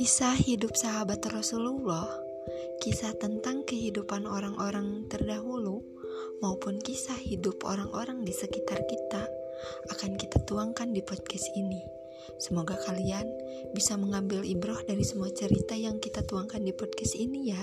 Kisah hidup sahabat Rasulullah, kisah tentang kehidupan orang-orang terdahulu, maupun kisah hidup orang-orang di sekitar kita akan kita tuangkan di podcast ini. Semoga kalian bisa mengambil ibroh dari semua cerita yang kita tuangkan di podcast ini ya.